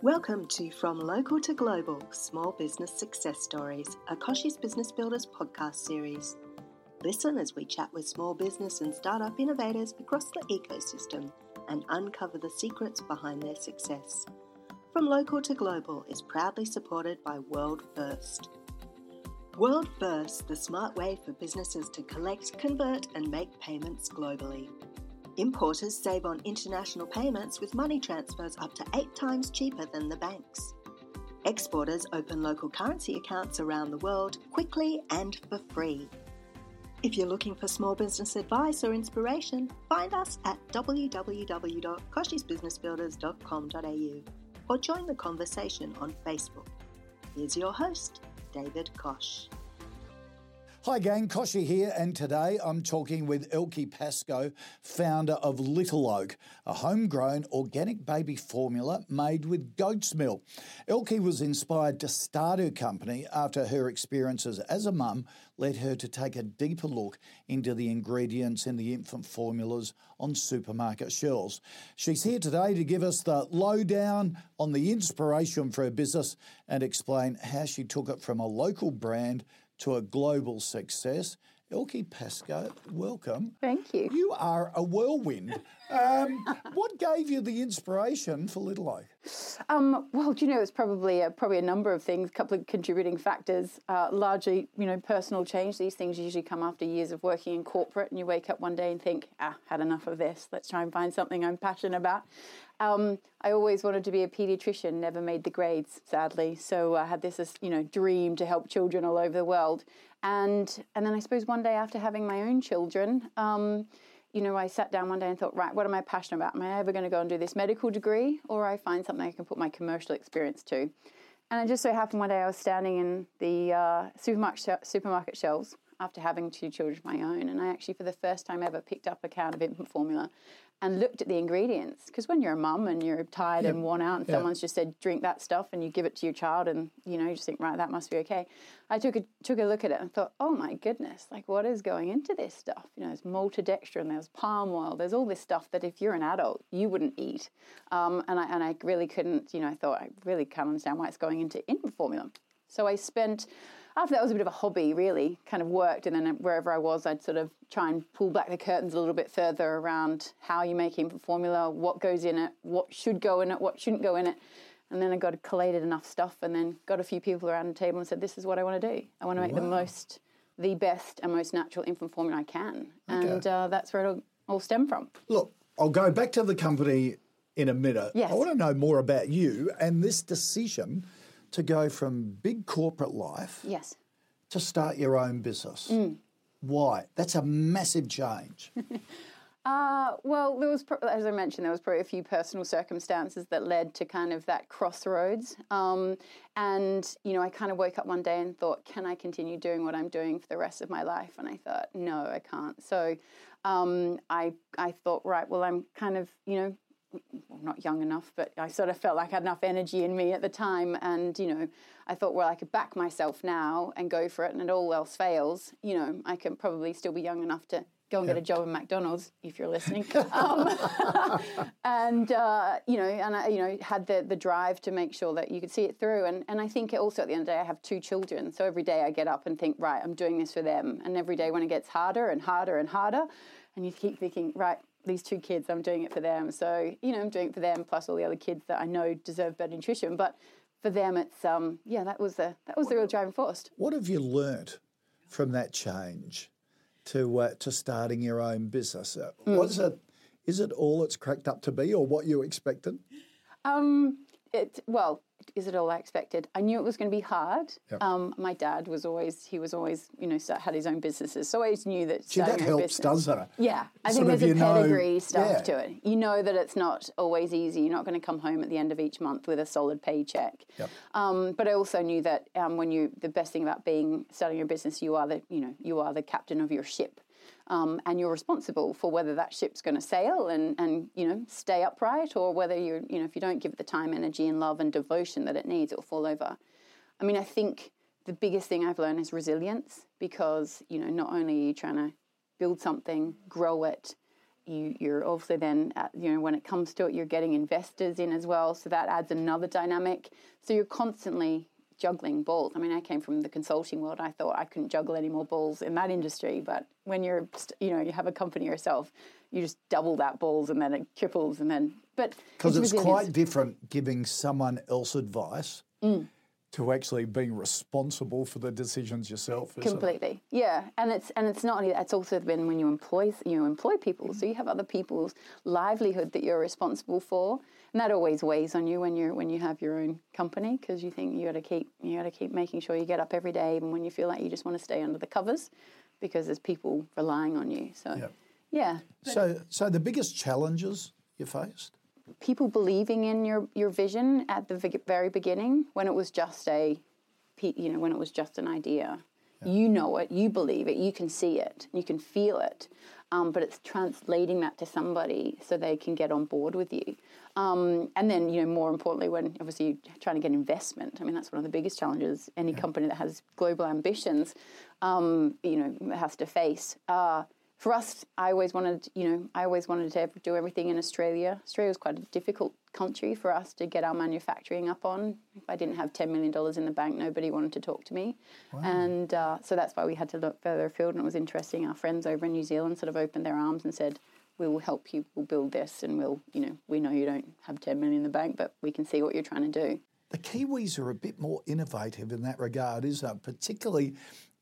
Welcome to From Local to Global Small Business Success Stories, a Kochie's Business Builders podcast series. Listen as we chat with small business and startup innovators across the ecosystem and uncover the secrets behind their success. From Local to Global is proudly supported by World First. World First, the smart way for businesses to collect, convert, and make payments globally. Importers save on international payments with money transfers up to eight times cheaper than the banks. Exporters open local currency accounts around the world quickly and for free. If you're looking for small business advice or inspiration, find us at www.kochiesbusinessbuilders.com.au or join the conversation on Facebook. Here's your host, David Koch. Hi, gang. Kochie here, and today I'm talking with Elke Pascoe, founder of LittleOak, a homegrown organic baby formula made with goat's milk. Elke was inspired to start her company after her experiences as a mum led her to take a deeper look into the ingredients in the infant formulas on supermarket shelves. She's here today to give us the lowdown on the inspiration for her business and explain how she took it from a local brand to a global success. Elke Pascoe, welcome. Thank you. You are a whirlwind. Um, what gave you the inspiration for LittleOak? Um, well, do you know, it's probably a, probably a number of things, a couple of contributing factors. Uh, largely, you know, personal change. These things usually come after years of working in corporate, and you wake up one day and think, ah, had enough of this. Let's try and find something I'm passionate about. Um, I always wanted to be a pediatrician, never made the grades, sadly. So I had this, you know, dream to help children all over the world. And and then I suppose one day after having my own children, um, you know, I sat down one day and thought, right, what am I passionate about? Am I ever going to go and do this medical degree, or I find something I can put my commercial experience to? And it just so happened one day I was standing in the uh, supermarket supermarket shelves after having two children of my own, and I actually, for the first time ever, picked up a can of infant formula and looked at the ingredients. Because when you're a mum and you're tired and worn out, and someone's just said drink that stuff, and you give it to your child, and you know you just think right, that must be okay. I took a took a look at it and thought, oh my goodness, like what is going into this stuff? You know, there's maltodextrin, there's palm oil, there's all this stuff that if you're an adult you wouldn't eat. Um, and I and I really couldn't, you know, I thought I really can't understand why it's going into infant formula. So I spent after that was a bit of a hobby, really, kind of worked. And then wherever I was, I'd sort of try and pull back the curtains a little bit further around how you make infant formula, what goes in it, what should go in it, what shouldn't go in it. And then I got collated enough stuff and then got a few people around the table and said, This is what I want to do. I want to make wow. the most, the best and most natural infant formula I can. Okay. And uh, that's where it all stemmed from. Look, I'll go back to the company in a minute. Yes. I want to know more about you and this decision to go from big corporate life yes. to start your own business. Mm. Why? That's a massive change. uh, well, there was, as I mentioned, there was probably a few personal circumstances that led to kind of that crossroads. Um, and you know, I kind of woke up one day and thought, can I continue doing what I'm doing for the rest of my life? And I thought, no, I can't. So um, I I thought, right, well, I'm kind of you know well, not young enough, but I sort of felt like I had enough energy in me at the time. And, you know, I thought, well, I could back myself now and go for it. And it all else fails, you know, I can probably still be young enough to go and get a job in McDonald's if you're listening. um, and, uh, you know, and I, you know, had the, the drive to make sure that you could see it through. And, and I think also at the end of the day, I have two children. So every day I get up and think, right, I'm doing this for them. And every day when it gets harder and harder and harder, and you keep thinking, right, these two kids, I'm doing it for them. So, you know, I'm doing it for them plus all the other kids that I know deserve better nutrition. But for them, it's, um, yeah, that was the, that was the real driving force. What have you learnt from that change to, uh, to starting your own business? Uh, mm. Was it, is it all it's cracked up to be or what you expected? Um, it, well, is it all I expected? I knew it was going to be hard. Yep. Um, my dad was always he was always you know had his own businesses, so I always knew that. See, that helps, business, doesn't it? Yeah, I sort think there's a pedigree know, stuff yeah. to it. You know that it's not always easy. You're not going to come home at the end of each month with a solid paycheck. Yep. Um, but I also knew that um, when you the best thing about being starting your business, you are the you know you are the captain of your ship um, and you're responsible for whether that ship's going to sail and, and you know stay upright or whether you you know if you don't give it the time, energy, and love and devotion that it needs, it'll fall over. I mean, I think the biggest thing I've learned is resilience because you know not only are you trying to build something, grow it, you, you're also then, at, you know, when it comes to it, you're getting investors in as well. So that adds another dynamic. So you're constantly juggling balls. I mean, I came from the consulting world. I thought I couldn't juggle any more balls in that industry. But when you're, you know, you have a company yourself, you just double that balls and then it triples and then. But because it's, it's quite different giving someone else advice. Mm to actually being responsible for the decisions yourself. Completely, it? yeah. And it's and it's not only that; it's also been when you employ you employ people, so you have other people's livelihood that you're responsible for, and that always weighs on you when you're when you have your own company because you think you got to keep you got to keep making sure you get up every day, even when you feel like you just want to stay under the covers, because there's people relying on you. So, yep. yeah. So, so the biggest challenges you faced people believing in your, your vision at the very beginning when it was just a you know when it was just an idea yeah. you know it you believe it you can see it you can feel it um, but it's translating that to somebody so they can get on board with you um, and then you know more importantly when obviously you're trying to get investment i mean that's one of the biggest challenges any yeah. company that has global ambitions um, you know has to face uh, for us, I always wanted, you know, I always wanted to do everything in Australia. Australia was quite a difficult country for us to get our manufacturing up on. If I didn't have $10 million in the bank, nobody wanted to talk to me. Wow. And uh, so that's why we had to look further afield. And it was interesting. Our friends over in New Zealand sort of opened their arms and said, we will help you, we'll build this, and we'll, you know, we know you don't have 10 million in the bank, but we can see what you're trying to do. The Kiwis are a bit more innovative in that regard, isn't it? Particularly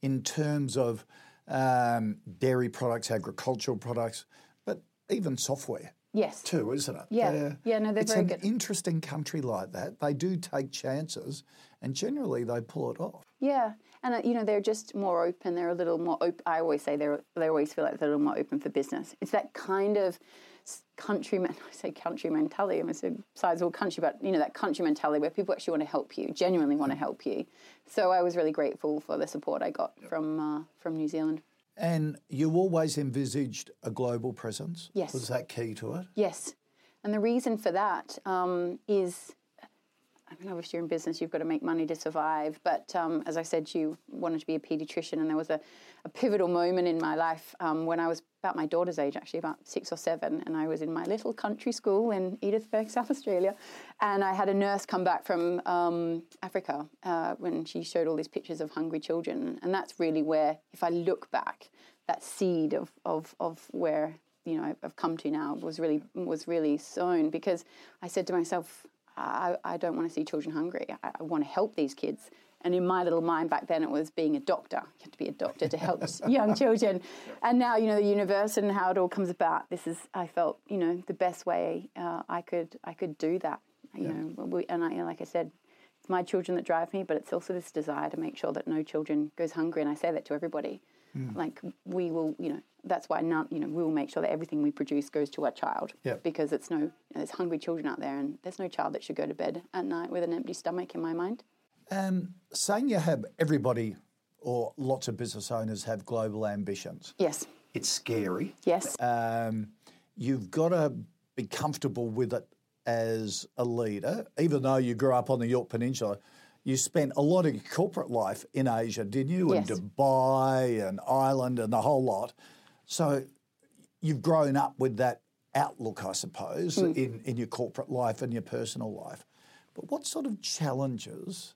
in terms of um, dairy products, agricultural products, but even software. Yes. Too, isn't it? Yeah. They're, yeah, no, they're very good. it's an interesting country like that. They do take chances and generally they pull it off. Yeah. And, uh, you know, they're just more open. They're a little more open. I always say they're, they always feel like they're a little more open for business. It's that kind of country, I say country mentality. I'm a sizable country, but you know that country mentality where people actually want to help you, genuinely want to help you. So I was really grateful for the support I got from uh, from New Zealand. And you always envisaged a global presence. Yes. Was that key to it? Yes. And the reason for that um, is I mean, obviously, you're in business, you've got to make money to survive. But um, as I said, you wanted to be a paediatrician, and there was a, a pivotal moment in my life um, when I was about my daughter's age, actually, about six or seven, and I was in my little country school in Edithburgh, South Australia. And I had a nurse come back from um, Africa uh, when she showed all these pictures of hungry children. And that's really where, if I look back, that seed of, of, of where you know I've come to now was really was really sown because I said to myself, I, I don't want to see children hungry. I, I, want to help these kids. And in my little mind back then, it was being a doctor. You have to be a doctor to help young children. And now, you know, the universe and how it all comes about. This is, I felt, you know, the best way uh, I could I could do that. You yeah. know, we, and I, you know, like I said, it's my children that drive me, but it's also this desire to make sure that no children goes hungry. And I say that to everybody. Mm. Like we will, you know, that's why not, you know, we will make sure that everything we produce goes to our child. Yep. Because it's no, you know, there's hungry children out there, and there's no child that should go to bed at night with an empty stomach. In my mind. Um, saying you have everybody or lots of business owners have global ambitions. Yes. It's scary. Yes. Um, you've got to be comfortable with it as a leader, even though you grew up on the Yorke Peninsula you spent a lot of your corporate life in Asia, didn't you? Yes. And Dubai and Ireland and the whole lot. So you've grown up with that outlook, I suppose, mm. in, in your corporate life and your personal life. But what sort of challenges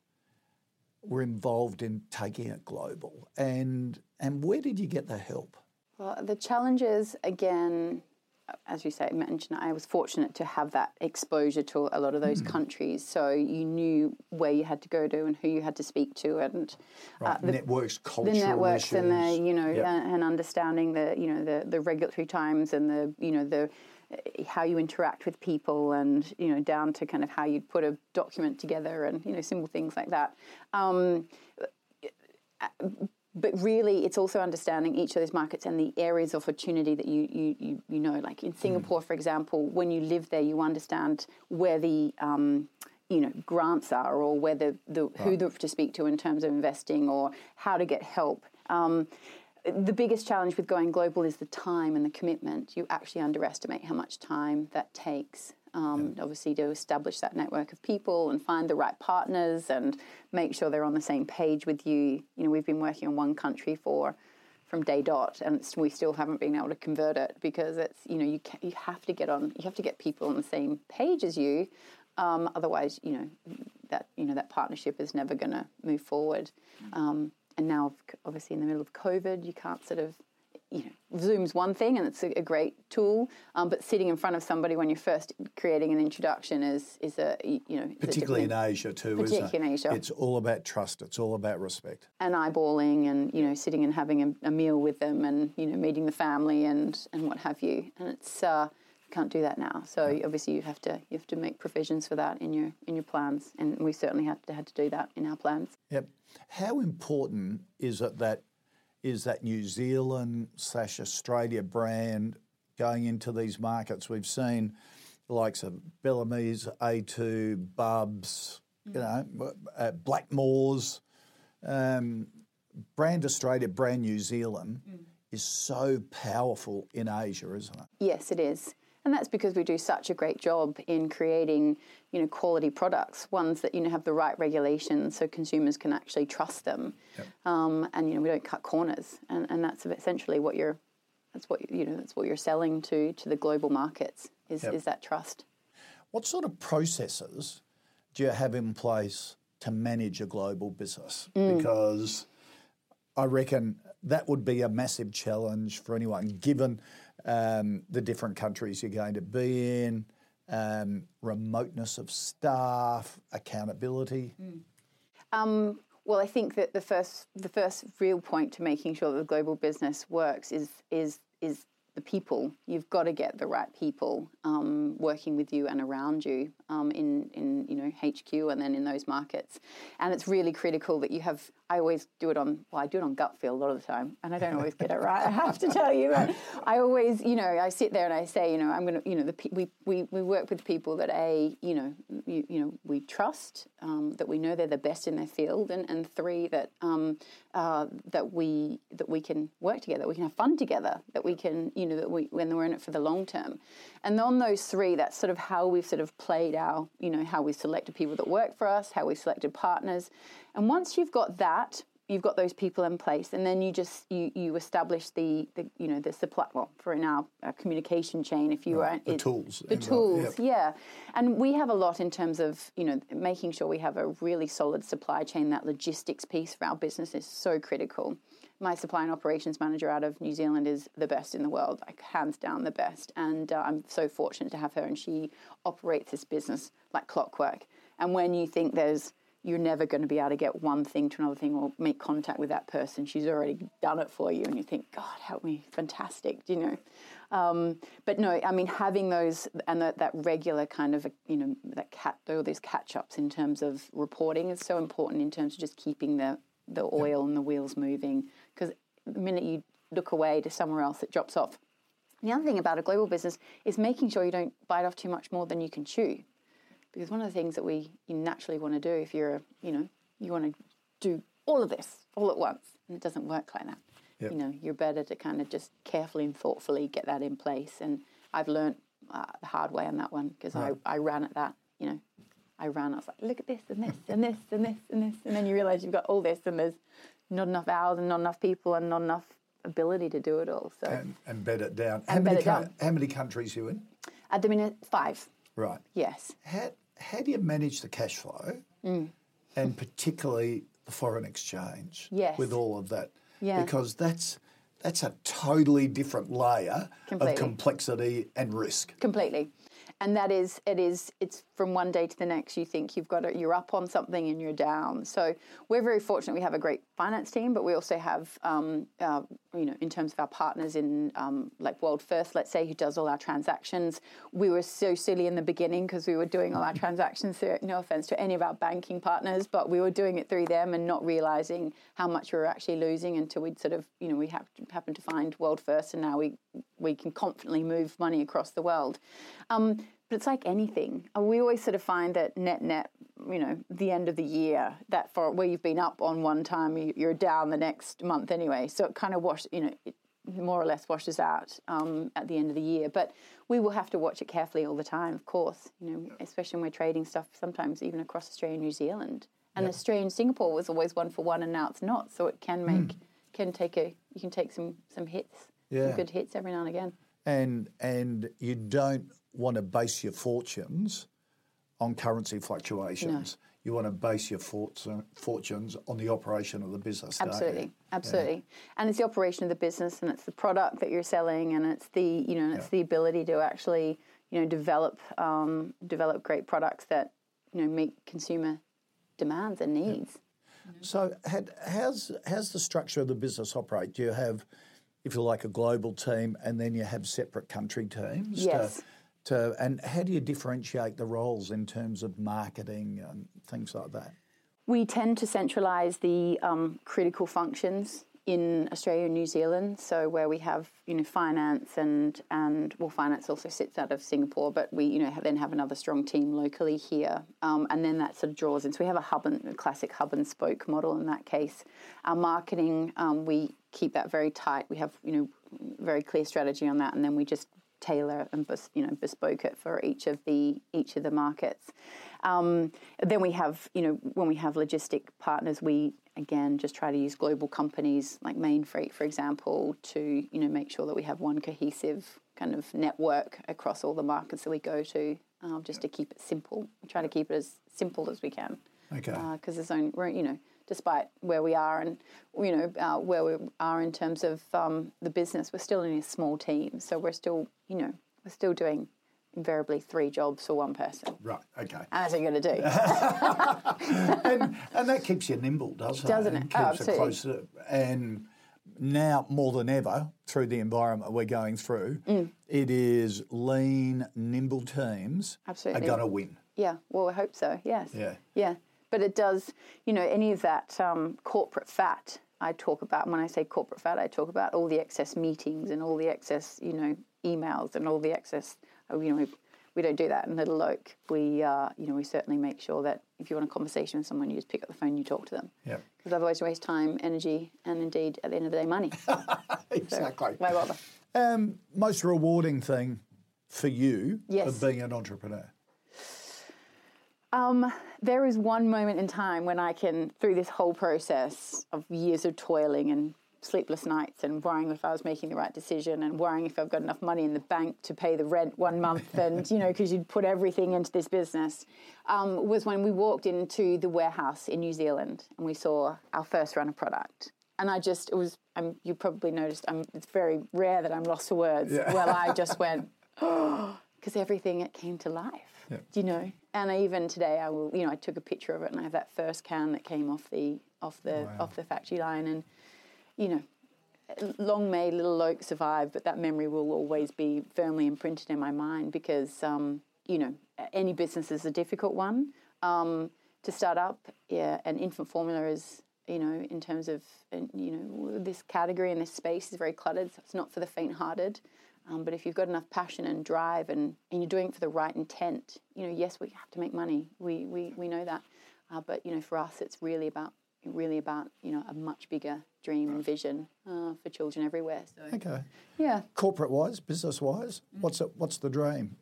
were involved in taking it global? And and where did you get the help? Well, the challenges again as you say, mentioned, I was fortunate to have that exposure to a lot of those mm. countries. So you knew where you had to go to and who you had to speak to, and right. uh, the networks, cultural the networks, issues. and the you know, yep. and, and, understanding the you know the the regulatory times and the you know the how you interact with people and you know down to kind of how you'd put a document together and you know simple things like that. Um, but really it's also understanding each of those markets and the areas of opportunity that you you, you, you know like in singapore for example when you live there you understand where the um, you know grants are or where the, the right. who to speak to in terms of investing or how to get help um, the biggest challenge with going global is the time and the commitment. You actually underestimate how much time that takes um, yeah. Obviously, to establish that network of people and find the right partners and make sure they're on the same page with you. You know, we've been working in one country for from day dot, and it's, we still haven't been able to convert it because it's you know you ca- you have to get on you have to get people on the same page as you, um, otherwise you know that you know that partnership is never going to move forward. Um, and now, obviously, in the middle of COVID, you can't sort of you know, Zoom's one thing and it's a, a great tool, um, but sitting in front of somebody when you're first creating an introduction is is a you know Particularly in Asia too, Particularly in Asia. It's all about trust. It's all about respect. and eyeballing and you know sitting and having a, a meal with them and you know meeting the family and and what have you and it's uh, you can't do that now so obviously you have to you have to make provisions for that in your in your plans and we certainly had to had to do that in our plans Yep. How important is it that is that New Zealand slash Australia brand going into these markets? We've seen the likes of Bellamy's, A2, Bubs, you know, uh, Blackmores, um, brand Australia, brand New Zealand is so powerful in Asia, isn't it? Yes, it is. And that's because we do such a great job in creating, you know, quality products, ones that you know have the right regulations, so consumers can actually trust them. Um, and you know, we don't cut corners, and, and that's essentially what you're, that's what you know, that's what you're selling to to the global markets is Yep. is that trust. What sort of processes do you have in place to manage a global business? Because I reckon that would be a massive challenge for anyone, given um, the different countries you're going to be in, um, remoteness of staff, accountability. Um, well, I think that the first the first real point to making sure that the global business works is is is the people. You've got to get the right people um, working with you and around you um, in in you know HQ and then in those markets. And it's really critical that you have. I always do it on well, I do it on gut feel a lot of the time, and I don't always get it right. I have to tell you, I always you know I sit there and I say you know I'm to you know the we, we we work with people that a you know you, you know we trust um, that we know they're the best in their field, and, and three that um, uh, that we that we can work together, we can have fun together, that we can you know that we when we're in it for the long term, and on those three, that's sort of how we've sort of played our you know how we selected people that work for us, how we selected partners, and once you've got that you've got those people in place and then you just you, you establish the, the you know the supply well for now a communication chain if you were the it- tools the tools yep. yeah. And we have a lot in terms of you know making sure we have a really solid supply chain. That logistics piece for our business is so critical my supply and operations manager out of New Zealand is the best in the world, like hands down the best. And uh, I'm so fortunate to have her, and she operates this business like clockwork. And when you think there's you're never going to be able to get one thing to another thing or make contact with that person. She's already done it for you, and you think, God, help me, fantastic, you know. Um, but no, I mean, having those and that, that regular kind of, you know, that cat, all these catch ups in terms of reporting is so important in terms of just keeping the, the oil and the wheels moving. Because the minute you look away to somewhere else, it drops off. The other thing about a global business is making sure you don't bite off too much more than you can chew because one of the things that we naturally want to do if you're a, you know you want to do all of this all at once and it doesn't work like that Yep. you know you're better to kind of just carefully and thoughtfully get that in place and i've learned uh, the hard way on that one because I, I ran at that you know i ran i was like look at this and this and this and this and this and then you realize you've got all this and there's not enough hours and not enough people and not enough ability to do it all so And, and bed it down. How, many bed it coun- down. how many countries you in? at the minute five Right. yes How, how do you manage the cash flow mm. and particularly the foreign exchange Yes. with all of that? Yeah. Because that's that's a totally different layer Completely. of complexity and risk. completely and that is it is it's from one day to the next you think you've got it you're up on something and you're down. So we're very fortunate we have a great finance team but we also have um, uh, you know in terms of our partners in um, like world first let's say who does all our transactions. We were so silly in the beginning because we were doing all our transactions through no offense to any of our banking partners but we were doing it through them and not realizing how much we were actually losing until we'd sort of you know we hap- happened to find world first and now we we can confidently move money across the world. Um, but it's like anything. We always sort of find that net net, you know, the end of the year, that for where you've been up on one time, you- you're down the next month anyway. So it kind of wash, you know, it more or less washes out um, at the end of the year. But we will have to watch it carefully all the time, of course. You know, especially when we're trading stuff, sometimes even across Australia and New Zealand. And Australia and Singapore was always one for one, and now it's not. So it can make can take a you can take some some hits, Yeah. some good hits every now and again. And and you don't want to base your fortunes on currency fluctuations. You want to base your fortu- fortunes on the operation of the business. Absolutely, absolutely. And it's the operation of the business, and it's the product that you're selling, and it's the you know, and it's the ability to actually you know develop um, develop great products that you know meet consumer demands and needs. So, had, how's how's the structure of the business operate? Do you have, if you like, a global team, and then you have separate country teams? Yes. To, to, and how do you differentiate the roles in terms of marketing and things like that? We tend to centralise the um, critical functions in Australia and New Zealand. So where we have you know finance and and well finance also sits out of Singapore, but we you know have, then have another strong team locally here, um, and then that sort of draws in. So we have a hub and a classic hub and spoke model in that case. Our marketing um, we keep that very tight. We have you know very clear strategy on that, and then we just tailor and bes- you know bespoke it for each of the each of the markets. Um, then we have you know when we have logistic partners, we again just try to use global companies like Mainfreight, for example, to you know make sure that we have one cohesive kind of network across all the markets that we go to, um, just to keep it simple. We try to keep it as simple as we can Okay. because there's only you know despite where we are and you know uh, where we are in terms of um, the business we're still in a small team so we're still you know we're still doing invariably three jobs for one person right. Okay. and that's what you're going to do and, and that keeps you nimble, doesn't, Doesn't it? it? Oh, keeps it absolutely. closer. And now more than ever, through the environment we're going through, Mm. it is lean, nimble teams Absolutely. are going to win. yeah well I hope so yes Yeah. yeah but it does you know any of that um, corporate fat I talk about And when I say corporate fat I talk about all the excess meetings and all the excess you know emails and all the excess oh, you know we, we don't do that in LittleOak we uh, you know we certainly make sure that if you want a conversation with someone you just pick up the phone and you talk to them Yeah. because otherwise you waste time energy and indeed at the end of the day money Exactly. why bother Um, most rewarding thing for you Yes. of being an entrepreneur? Um, there is one moment in time when I can, through this whole process of years of toiling and sleepless nights and worrying if I was making the right decision and worrying if I've got enough money in the bank to pay the rent one month and, you know, because you'd put everything into this business, um, was when we walked into the warehouse in New Zealand and we saw our first run of product. And I just, it was, um, you probably noticed, I'm, it's very rare that I'm lost for words. Well, I just went, because everything it came to life. Do you know? And even today, I will. You know, I took a picture of it, and I have that first can that came off the off the off the factory line, and you know, long may LittleOak survive, but that memory will always be firmly imprinted in my mind because um, you know, any business is a difficult one um, to start up. Yeah, and infant formula is. You know, in terms of you know this category and this space is very cluttered. So it's not for the faint-hearted. Um, but if you've got enough passion and drive and, and you're doing it for the right intent, you know, yes, we have to make money. We, we, we know that. Uh, but, you know, for us, it's really about, really about, you know, a much bigger dream and vision uh, for children everywhere. So, Okay. yeah. Corporate wise, business wise, Mm. what's it, what's the dream?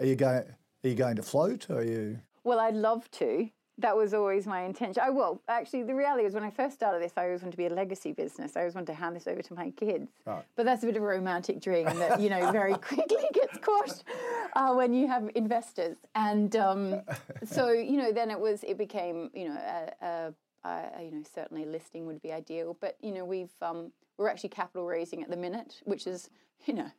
Are you going? Are you going to float? Or are you? Well, I'd love to. That was always my intention. I will. Actually, the reality is when I first started this, I always wanted to be a legacy business. I always wanted to hand this over to my kids. Right. But that's a bit of a romantic dream that, you know, very quickly gets quashed uh, when you have investors. And um, so, you know, then it was, it became, you know, a, a, a, you know, certainly listing would be ideal. But, you know, we've, um, we're actually capital raising at the minute, which is, you know,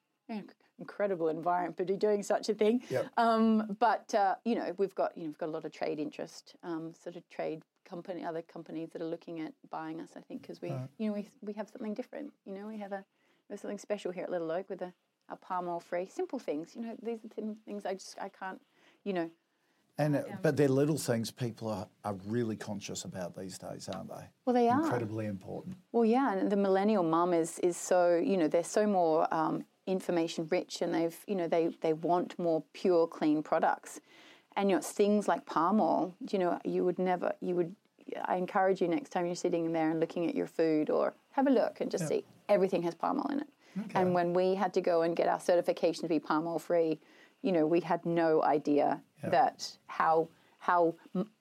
incredible environment to be doing such a thing. Yep. Um, but uh, you know, we've got you know we've got a lot of trade interest, um, sort of trade company, other companies that are looking at buying us. I think because we you know we we have something different. You know, we have a there's something special here at LittleOak with a, our palm oil free, simple things. You know, these are thin things I just I can't. You know, And uh, but they're little things people are, are really conscious about these days, aren't they? well they are. Incredibly important. Well, yeah, and the millennial mum is is so you know they're so more um, information rich, and they've you know they they want more pure, clean products, and you know it's things like palm oil. You know, you would never you would. I encourage you next time you're sitting in there and looking at your food, or have a look and just see everything has palm oil in it. And when we had to go and get our certification to be palm oil free, you know, we had no idea that how how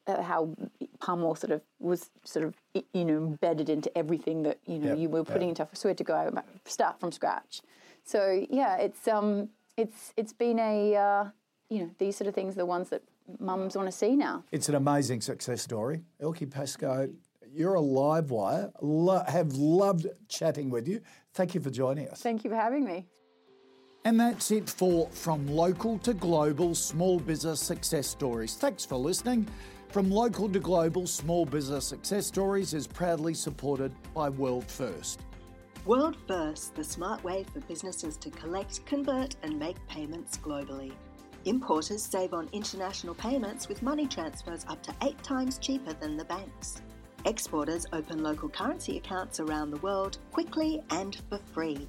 uh, how palm oil sort of was sort of you know embedded into everything that you know Yep, you were putting yep. into. So we had to go back, start from scratch. So yeah, it's um it's it's been a uh, you know these sort of things are the ones that mums want to see now. It's an amazing success story. Elke Pascoe, you're a live wire. Lo- have loved chatting with you. Thank you for joining us. Thank you for having me. And that's it for From Local to Global Small Business Success Stories. Thanks for listening. From Local to Global Small Business Success Stories is proudly supported by World First. World First, the smart way for businesses to collect, convert, and make payments globally. Importers save on international payments with money transfers up to eight times cheaper than the banks. Exporters open local currency accounts around the world quickly and for free.